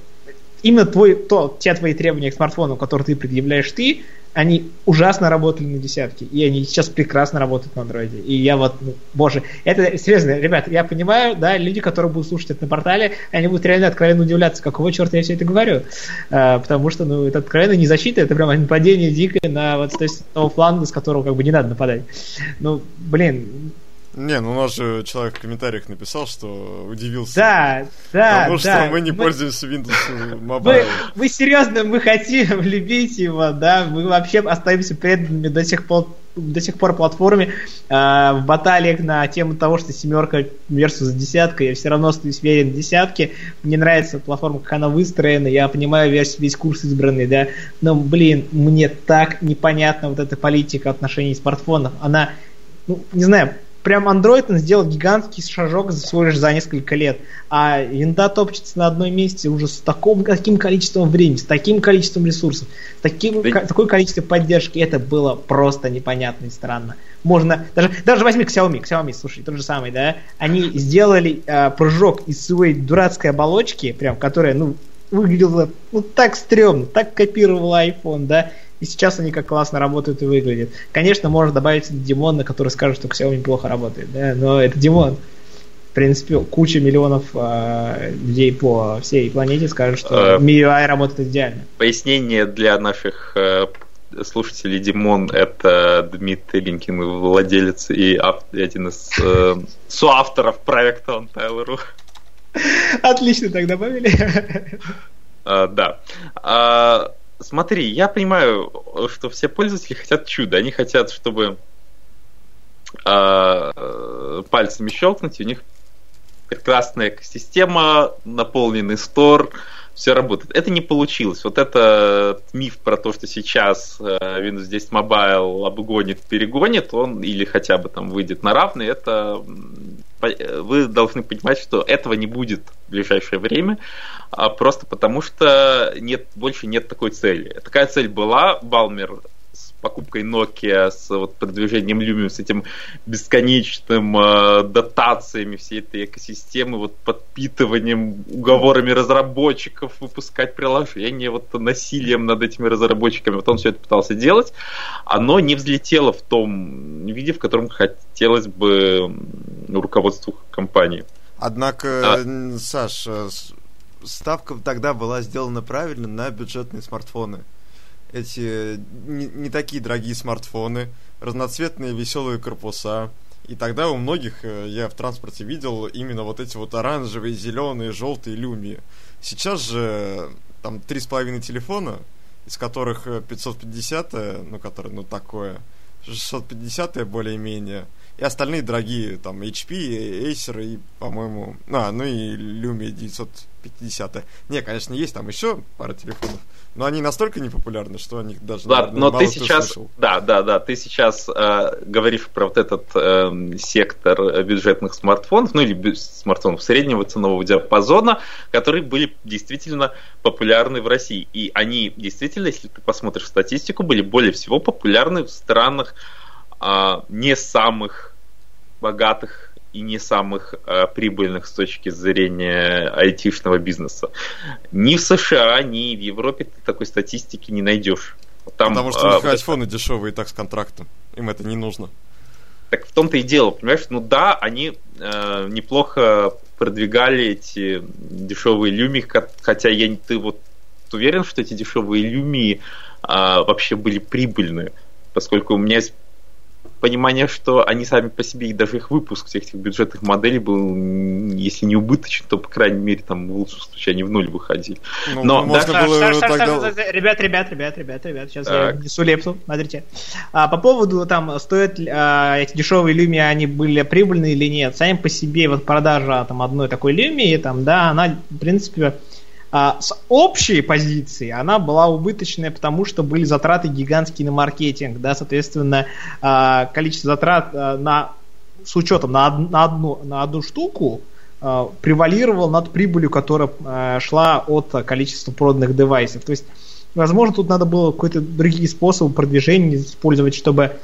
именно твой, то, те твои требования к смартфону, которые ты предъявляешь ты, они ужасно работали на десятке, и они сейчас прекрасно работают на андроиде. И я вот, ну, боже, это серьезно, ребят, я понимаю, да, люди, которые будут слушать это на портале, они будут реально откровенно удивляться, какого черта я все это говорю. А, потому что, ну, это откровенно не защита, это прям нападение дикое на вот то есть, того фланга, с которого как бы не надо нападать. Ну, блин, не, ну у нас же человек в комментариях написал, что удивился. Да, да, Потому да. что мы не мы... пользуемся Windows Mobile. Вы, вы серьезно, мы хотим любить его, да, мы вообще остаемся преданными до сих пор до сих пор платформе э, в баталиях на тему того, что семерка versus десятка, я все равно остаюсь верен десятке. Мне нравится платформа, как она выстроена, я понимаю весь, весь курс избранный, да, но, блин, мне так непонятна вот эта политика отношений смартфонов. Она, ну, не знаю, прям Android он сделал гигантский шажок всего лишь за несколько лет, а винда топчется на одном месте уже с таким, таким количеством времени, с таким количеством ресурсов, с таким, да. такое количество поддержки, это было просто непонятно и странно. Можно, даже, даже возьми Xiaomi, Xiaomi, слушай, тот же самый, да, они сделали э, прыжок из своей дурацкой оболочки, прям, которая, ну, выглядела, ну, так стрёмно, так копировала iPhone, да, и сейчас они как классно работают и выглядят. Конечно, можно добавить Димона, который скажет, что Xiaomi плохо работает, да, но это Димон. В принципе, куча миллионов э, людей по всей планете скажут, что MIUI работает идеально. Пояснение для наших э, слушателей Димон это Дмитрий Линкин, владелец и автор, один из э, соавторов проекта on Taylor.ru. Отлично так добавили. Uh, да. Uh, смотри, я понимаю, что все пользователи хотят чуда. Они хотят, чтобы э, пальцами щелкнуть, и у них прекрасная экосистема, наполненный стор, все работает. Это не получилось. Вот это миф про то, что сейчас э, Windows 10 Mobile обгонит, перегонит, он или хотя бы там выйдет на равный, это вы должны понимать, что этого не будет в ближайшее время, а просто потому что нет, больше нет такой цели. Такая цель была, Балмер покупкой Nokia, с вот, продвижением Lumia, с этим бесконечным э, дотациями всей этой экосистемы, вот подпитыванием, уговорами разработчиков выпускать приложения, вот насилием над этими разработчиками. Вот он все это пытался делать. Оно не взлетело в том виде, в котором хотелось бы руководству компании. Однако, а... Саш, э, ставка тогда была сделана правильно на бюджетные смартфоны эти не, не такие дорогие смартфоны, разноцветные веселые корпуса. И тогда у многих, э, я в транспорте видел, именно вот эти вот оранжевые, зеленые, желтые люми. Сейчас же там три с половиной телефона, из которых 550, э, ну, которое, ну, такое, 650 более-менее, и остальные дорогие, там, HP, Acer и, по-моему, а, ну и Lumia 950. Не, конечно, есть там еще пара телефонов, но они настолько непопулярны, что они даже Ладно, но ты сейчас, слышал. да, да, да, ты сейчас э, говоришь про вот этот э, сектор бюджетных смартфонов, ну или смартфонов среднего ценового диапазона, которые были действительно популярны в России. И они действительно, если ты посмотришь статистику, были более всего популярны в странах э, не самых богатых и не самых э, прибыльных с точки зрения айтишного бизнеса. Ни в США, ни в Европе ты такой статистики не найдешь. Там, Потому что у них э, айфоны дешевые и так с контрактом. Им это не нужно. Так в том-то и дело, понимаешь? Ну да, они э, неплохо продвигали эти дешевые люми, хотя я ты вот уверен, что эти дешевые люми э, вообще были прибыльны, поскольку у меня есть понимание, что они сами по себе, и даже их выпуск всех этих бюджетных моделей был, если не убыточен, то, по крайней мере, там в лучшем случае они в нуль выходили. Ну, Но можно да, было Саш, тогда... Саш, ребят, ребят, ребят, ребят, ребят, сейчас так. я несу лепту, смотрите. А, по поводу, там, стоят а, эти дешевые люми, они были прибыльные или нет, сами по себе вот продажа там одной такой люми, там, да, она, в принципе, а, с общей позиции она была убыточная, потому что были затраты гигантские на маркетинг, да, соответственно, а, количество затрат а, на, с учетом на, на, одну, на одну штуку а, превалировало над прибылью, которая шла от количества проданных девайсов. То есть, возможно, тут надо было какой-то другие способы продвижения использовать, чтобы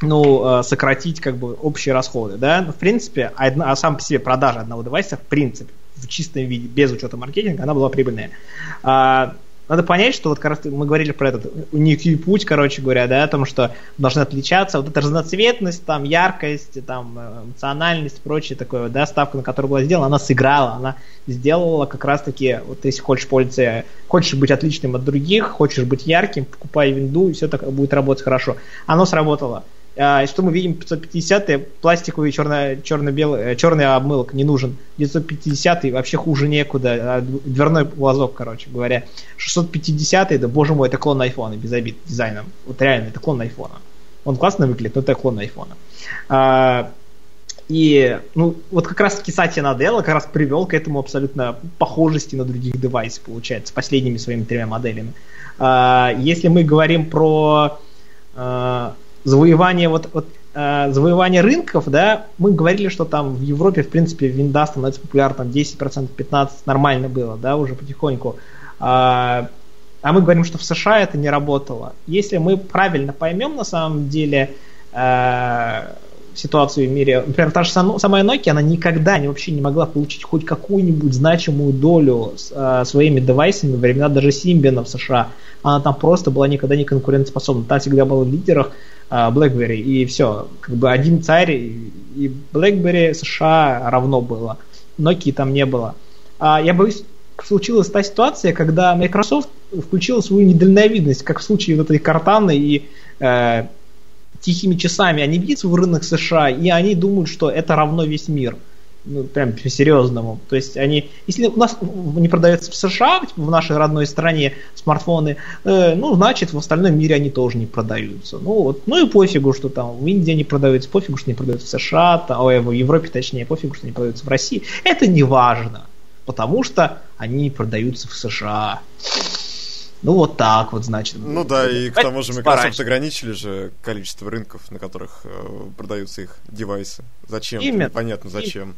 ну, а, сократить как бы общие расходы, да, в принципе, одна, а сам по себе продажа одного девайса, в принципе, в чистом виде, без учета маркетинга, она была прибыльная. А, надо понять, что вот как мы говорили про этот уникий путь, короче говоря, да, о том, что должны отличаться. Вот эта разноцветность, там, яркость, там, эмоциональность, прочее такое, да, ставка, на которую была сделана, она сыграла, она сделала как раз-таки, вот если хочешь пользоваться, хочешь быть отличным от других, хочешь быть ярким, покупай винду, и все так будет работать хорошо. Оно сработало. А, что мы видим 550 пластиковый черно, черно-белый, э, черный обмылок не нужен. 950 вообще хуже некуда. А, дверной глазок, короче говоря. 650 да боже мой, это клон айфона, без обид дизайном. Вот реально, это клон айфона. Он классно выглядит, но это клон айфона. А, и ну, вот как раз таки Сатья Наделла как раз привел к этому абсолютно похожести на других девайсов, получается, с последними своими тремя моделями. Если мы говорим про завоевание вот, вот э, завоевание рынков, да, мы говорили, что там в Европе, в принципе, винда становится популярным, 10%, 15% нормально было, да, уже потихоньку. А, а мы говорим, что в США это не работало. Если мы правильно поймем на самом деле э, ситуацию в мире, например, та же самая Nokia, она никогда не, вообще не могла получить хоть какую-нибудь значимую долю с, э, своими девайсами во времена даже Symbian в США. Она там просто была никогда не конкурентоспособна. Та всегда была в лидерах, а, BlackBerry, и все. Как бы один царь, и BlackBerry США равно было. Nokia там не было. А я боюсь, случилась та ситуация, когда Microsoft включила свою недальновидность, как в случае вот этой Картаны и э, тихими часами. Они видят свой рынок США, и они думают, что это равно весь мир ну, прям по-серьезному. То есть они, если у нас не продается в США, в нашей родной стране смартфоны, э, ну, значит, в остальном мире они тоже не продаются. Ну, вот, ну и пофигу, что там в Индии не продаются, пофигу, что не продаются в США, там, ой, в Европе точнее, пофигу, что не продаются в России. Это не важно, потому что они продаются в США. Ну вот так вот, значит. Ну да, и к тому же Microsoft ограничили же количество рынков, на которых э, продаются их девайсы. Зачем? Именно. Понятно, зачем.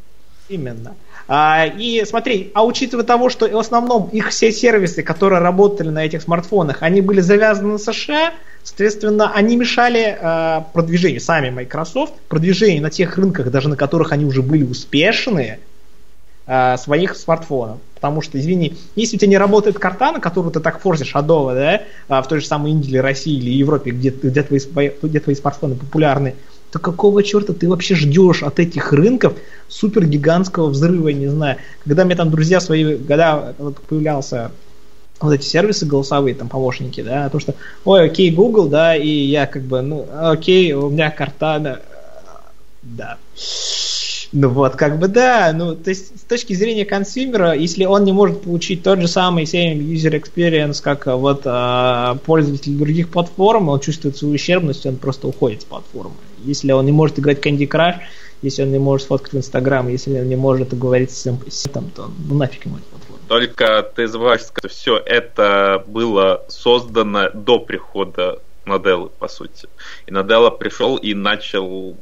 Именно. А, и смотри, а учитывая того, что в основном их все сервисы, которые работали на этих смартфонах, они были завязаны на США, соответственно, они мешали а, продвижению, сами Microsoft, продвижению на тех рынках, даже на которых они уже были успешные, а, своих смартфонов. Потому что, извини, если у тебя не работает карта, на которую ты так форсишь адово, да, а, в той же самой Индии, России или Европе, где, где, твои, где твои смартфоны популярны, то какого черта ты вообще ждешь от этих рынков супер гигантского взрыва, не знаю. Когда мне там друзья свои, когда появлялся вот эти сервисы голосовые, там, помощники, да, то что, ой, окей, Google, да, и я как бы, ну, окей, у меня карта, да, да. Ну вот, как бы да, ну, то есть с точки зрения консюмера, если он не может получить тот же самый same user experience, как вот э, пользователь других платформ, он чувствует свою ущербность, он просто уходит с платформы. Если он не может играть Candy Crush, если он не может фоткать в Инстаграм, если он не может говорить с сетом, то ну нафиг ему эта платформа. Только ты забываешь, что все это было создано до прихода Наделлы, по сути. И Наделла пришел и начал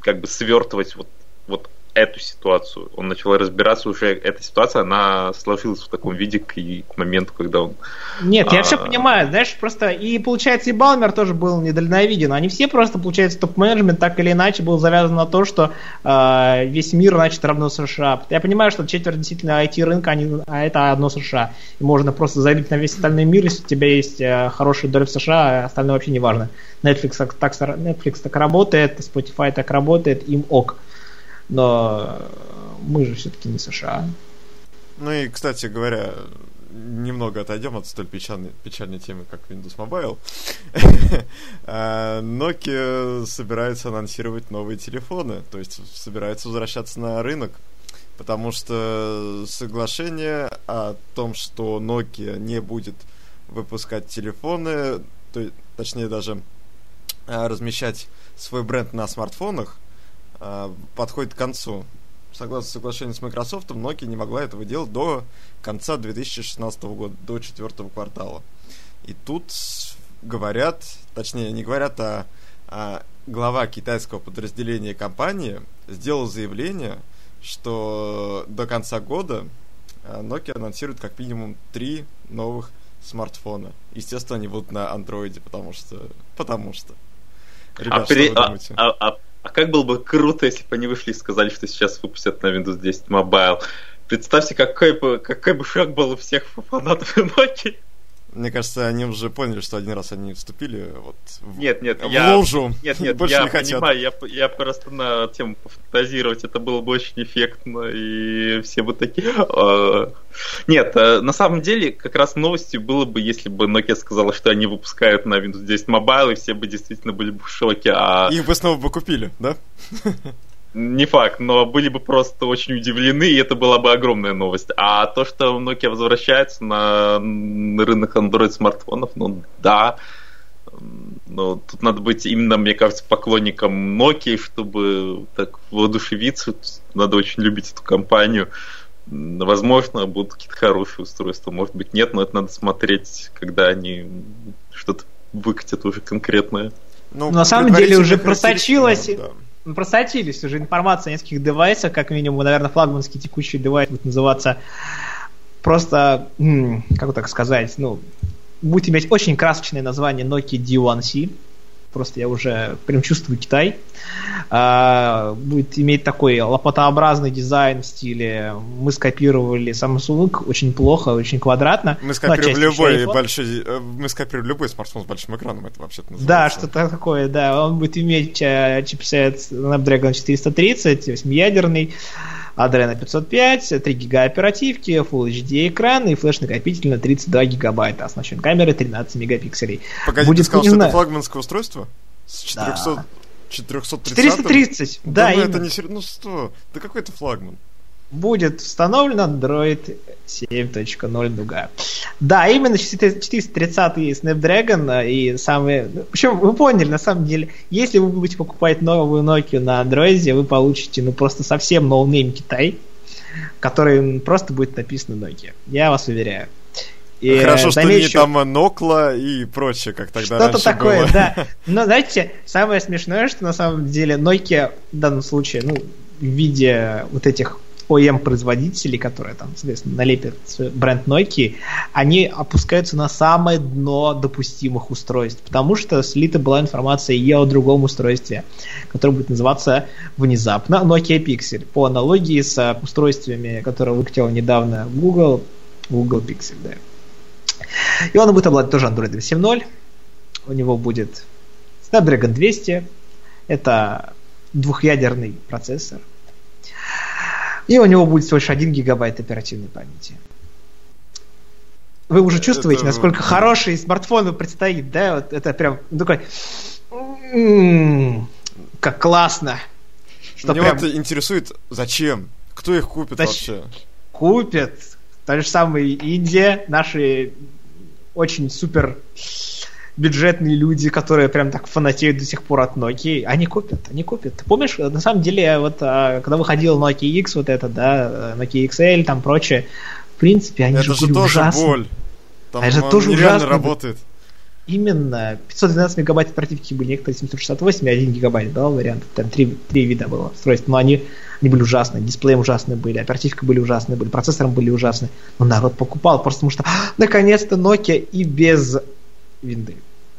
как бы свертывать вот, вот эту ситуацию. Он начал разбираться уже, эта ситуация, она сложилась в таком виде к, к моменту, когда он... Нет, я а... все понимаю, знаешь, просто и получается и Балмер тоже был недальновиден. Они все просто, получается, топ-менеджмент так или иначе был завязан на то, что э, весь мир, значит, равно США. Я понимаю, что четверть действительно IT-рынка, они, а это одно США. И можно просто залить на весь остальной мир, если у тебя есть э, хорошая доля в США, а остальное вообще не важно. Netflix так, так, Netflix так работает, Spotify так работает, им ок но мы же все-таки не США. Ну и, кстати говоря, немного отойдем от столь печальной, печальной темы, как Windows Mobile. А, Nokia собирается анонсировать новые телефоны, то есть собирается возвращаться на рынок, потому что соглашение о том, что Nokia не будет выпускать телефоны, то, точнее даже а, размещать свой бренд на смартфонах, э, подходит к концу. Согласно соглашению с Microsoft, Nokia не могла этого делать до конца 2016 года, до четвертого квартала. И тут говорят, точнее не говорят, а, а глава китайского подразделения компании сделал заявление, что до конца года Nokia анонсирует как минимум три новых смартфона. Естественно, они будут на андроиде, потому что... Потому что. Ребят, а, что при... вы думаете? А, а, а а как было бы круто, если бы они вышли и сказали, что сейчас выпустят на Windows 10 Mobile. Представьте, какой бы, какой бы шок был у всех фанатов Nokia. Мне кажется, они уже поняли, что один раз они вступили вот в, нет, нет, в я, лужу. Нет, нет, Больше я не понимаю, я, я просто на тему пофантазировать, это было бы очень эффектно, и все бы такие... «А». Нет, э, на самом деле, как раз новостью было бы, если бы Nokia сказала, что они выпускают на Windows 10 Mobile, и все бы действительно были бы в шоке, а... Их бы снова бы купили, да? Не факт, но были бы просто очень удивлены, и это была бы огромная новость. А то, что Nokia возвращается на рынок Android смартфонов, ну да, но тут надо быть именно, мне кажется, поклонником Nokia, чтобы так воодушевиться. Надо очень любить эту компанию. Возможно, будут какие-то хорошие устройства, может быть, нет, но это надо смотреть, когда они что-то выкатят уже конкретное. Ну, на самом деле уже просочилось, да просочились уже информация о нескольких девайсах, как минимум, наверное, флагманский текущий девайс будет называться. Просто, как так сказать, ну, будет иметь очень красочное название Nokia D1C, просто я уже прям чувствую Китай. А, будет иметь такой лопатообразный дизайн в стиле мы скопировали Samsung очень плохо, очень квадратно. Мы скопировали ну, любой большой, э, мы скопировали любой смартфон с большим экраном, это вообще-то называется. Да, что-то такое, да. Он будет иметь э, чипсет Snapdragon 430, 8-ядерный. Adreno 505, 3 гига оперативки, Full HD экран и флеш-накопитель на 32 гигабайта, оснащен камерой 13 мегапикселей. Погоди, Будет, ты сказал, что знаю... это флагманское устройство? С 400... Да. 430? 430, да, да ну, это не. Ну что? Да какой это флагман? Будет установлен Android 7.0 Nougat. Да, именно 430 Snapdragon и самые... Причем вы поняли, на самом деле, если вы будете покупать новую Nokia на Android, вы получите ну просто совсем no-name Китай, который просто будет написан Nokia. Я вас уверяю. И, Хорошо, что замечу, не там Нокла и прочее, как тогда Что-то такое, было. да. Но знаете, самое смешное, что на самом деле Nokia в данном случае, ну, в виде вот этих OEM-производителей, которые там, соответственно, налепят бренд Nokia, они опускаются на самое дно допустимых устройств, потому что слита была информация и о другом устройстве, которое будет называться внезапно Nokia Pixel, по аналогии с устройствами, которые выкатил недавно Google, Google Pixel, да. И он будет обладать тоже Android 7.0, у него будет Snapdragon 200, это двухъядерный процессор, и у него будет всего лишь 1 гигабайт оперативной памяти. Вы уже чувствуете, это... насколько хороший смартфон предстоит, да? Вот это прям такой... М-м-м, как классно. Что Меня прям... вот интересует, зачем? Кто их купит Зач... вообще? Купят. Та же самая Индия, наши очень супер бюджетные люди, которые прям так фанатеют до сих пор от Nokia, они купят, они купят. Помнишь, на самом деле, вот а, когда выходил Nokia X, вот это, да, Nokia XL, там прочее, в принципе, они это же, же тоже ужасно. боль. Там это же тоже ужасно. работает. именно 512 мегабайт оперативки были, некоторые 768 и 1 гигабайт, да, вариант, там три, три вида было устройств, но они, они были ужасные, дисплеем ужасные были, оперативка были ужасные, были, процессором были ужасные, но народ покупал, просто потому что «А, наконец-то Nokia и без винды.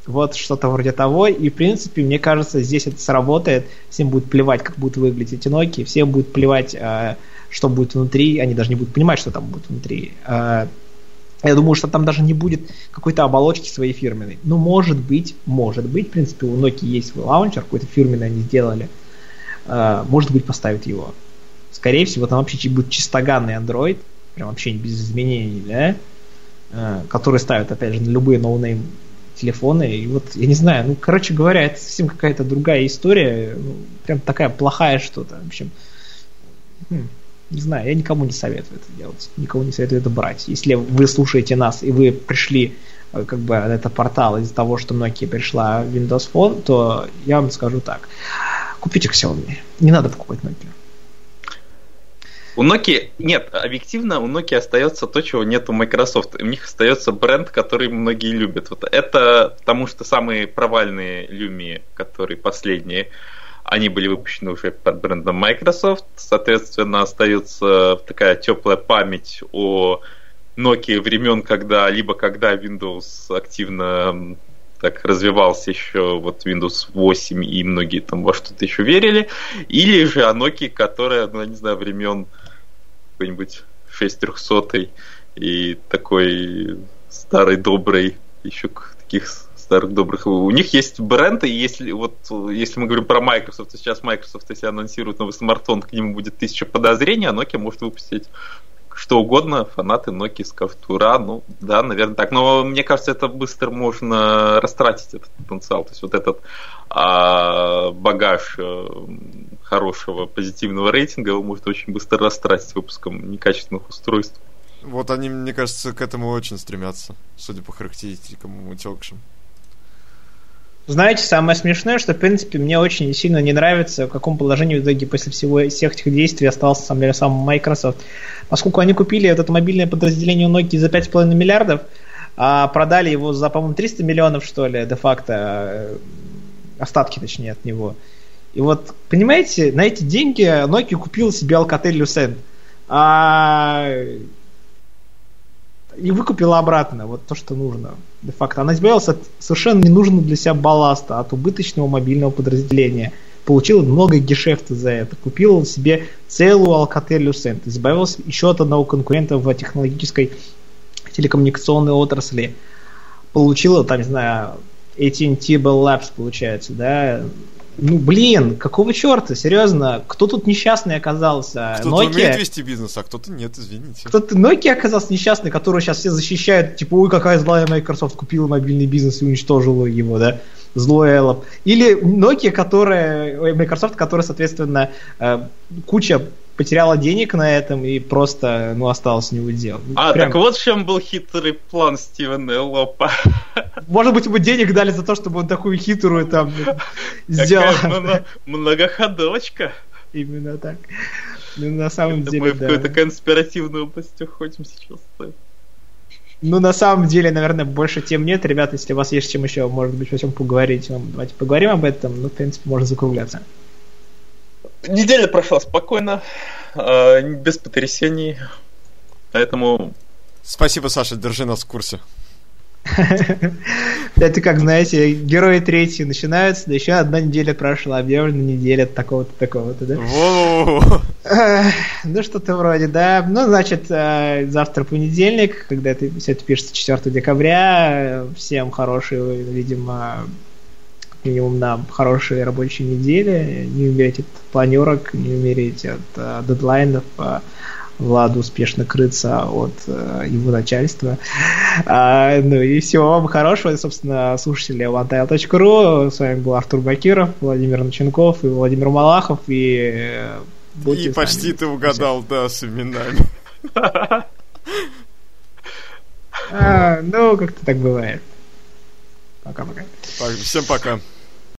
Вот что-то вроде того, и в принципе, мне кажется, здесь это сработает, всем будет плевать, как будут выглядеть эти Nokia, всем будет плевать, а, что будет внутри, они даже не будут понимать, что там будет внутри. А, я думаю, что там даже не будет какой-то оболочки своей фирменной. Ну, может быть, может быть, в принципе, у Nokia есть свой лаунчер, какой-то фирменный они сделали. Э, может быть, поставят его. Скорее всего, там вообще будет чистоганный Android, прям вообще без изменений, да, который ставят, опять же, на любые no-name телефоны. И вот, я не знаю, ну, короче говоря, это совсем какая-то другая история, ну, прям такая плохая что-то. В общем, хм. Не знаю, я никому не советую это делать, никому не советую это брать. Если вы слушаете нас и вы пришли э, как бы на этот портал из-за того, что Nokia пришла в Windows Phone, то я вам скажу так. Купите Xiaomi. Не надо покупать Nokia. У Nokia, нет, объективно у Nokia остается то, чего нет у Microsoft. У них остается бренд, который многие любят. Вот это потому что самые провальные Lumia, которые последние, они были выпущены уже под брендом Microsoft. Соответственно, остается такая теплая память о Nokia времен, когда либо когда Windows активно так развивался еще вот Windows 8 и многие там во что-то еще верили, или же о Nokia, которая, ну, я не знаю, времен какой-нибудь 6300 и такой старой доброй еще таких старых добрых. У них есть бренды, и если вот если мы говорим про Microsoft, то сейчас Microsoft, если анонсирует новый смартфон, к нему будет тысяча подозрений, а Nokia может выпустить что угодно, фанаты Nokia скажут, ура, ну да, наверное так. Но мне кажется, это быстро можно растратить этот потенциал. То есть вот этот а, багаж а, хорошего позитивного рейтинга его может очень быстро растратить выпуском некачественных устройств. Вот они, мне кажется, к этому очень стремятся, судя по характеристикам утекшим. Знаете, самое смешное, что, в принципе, мне очень сильно не нравится, в каком положении в итоге после всего всех этих действий остался, самом деле, сам Microsoft. Поскольку они купили это мобильное подразделение у Nokia за 5,5 миллиардов, а продали его за, по-моему, 300 миллионов, что ли, де-факто, э, остатки, точнее, от него. И вот, понимаете, на эти деньги Nokia купила себе Alcatel Lucent. А и выкупила обратно вот то, что нужно. Де-факто. Она избавилась от совершенно ненужного для себя балласта, от убыточного мобильного подразделения. Получила много гешефта за это. Купила себе целую Alcatel Lucent. Избавилась еще от одного конкурента в технологической телекоммуникационной отрасли. Получила, там, не знаю, AT&T Bell Labs, получается, да, ну, блин, какого черта, серьезно, кто тут несчастный оказался? Кто-то Nokia... умеет вести бизнес, а кто-то нет, извините. Кто-то Nokia оказался несчастный, которого сейчас все защищают, типа, ой, какая злая Microsoft купила мобильный бизнес и уничтожила его, да, злой Эллоп. Или Nokia, которая, Microsoft, которая, соответственно, э, куча потеряла денег на этом и просто, ну, осталось не удел. А, Прям... так вот в чем был хитрый план Стивена Эллопа. Может быть, ему денег дали за то, чтобы он такую хитрую там сделал. многоходовочка. Именно так. Ну, на самом деле, Мы в какую-то конспиративную область уходим сейчас. Ну, на самом деле, наверное, больше тем нет. Ребята, если у вас есть чем еще, может быть, о чем поговорить, давайте поговорим об этом. Ну, в принципе, можно закругляться. Неделя прошла спокойно, а, без потрясений. Поэтому... Спасибо, Саша, держи нас в курсе. Это как, знаете, герои третьи начинаются, да еще одна неделя прошла, объявлена неделя такого-то, такого-то, да? Ну, что-то вроде, да. Ну, значит, э, завтра понедельник, когда это, все это пишется 4 декабря. Всем хорошей, видимо, минимум на хорошие рабочие недели, не умереть от планерок, не умереть от э, дедлайнов, э, Влад успешно крыться от э, его начальства. А, ну и всего вам хорошего. Собственно, слушатели OneTile.ru. С вами был Артур Бакиров, Владимир Наченков и Владимир Малахов. И, э, и почти ты угадал, Все. да, с именами. А, ну, как-то так бывает. Пока-пока. Всем пока.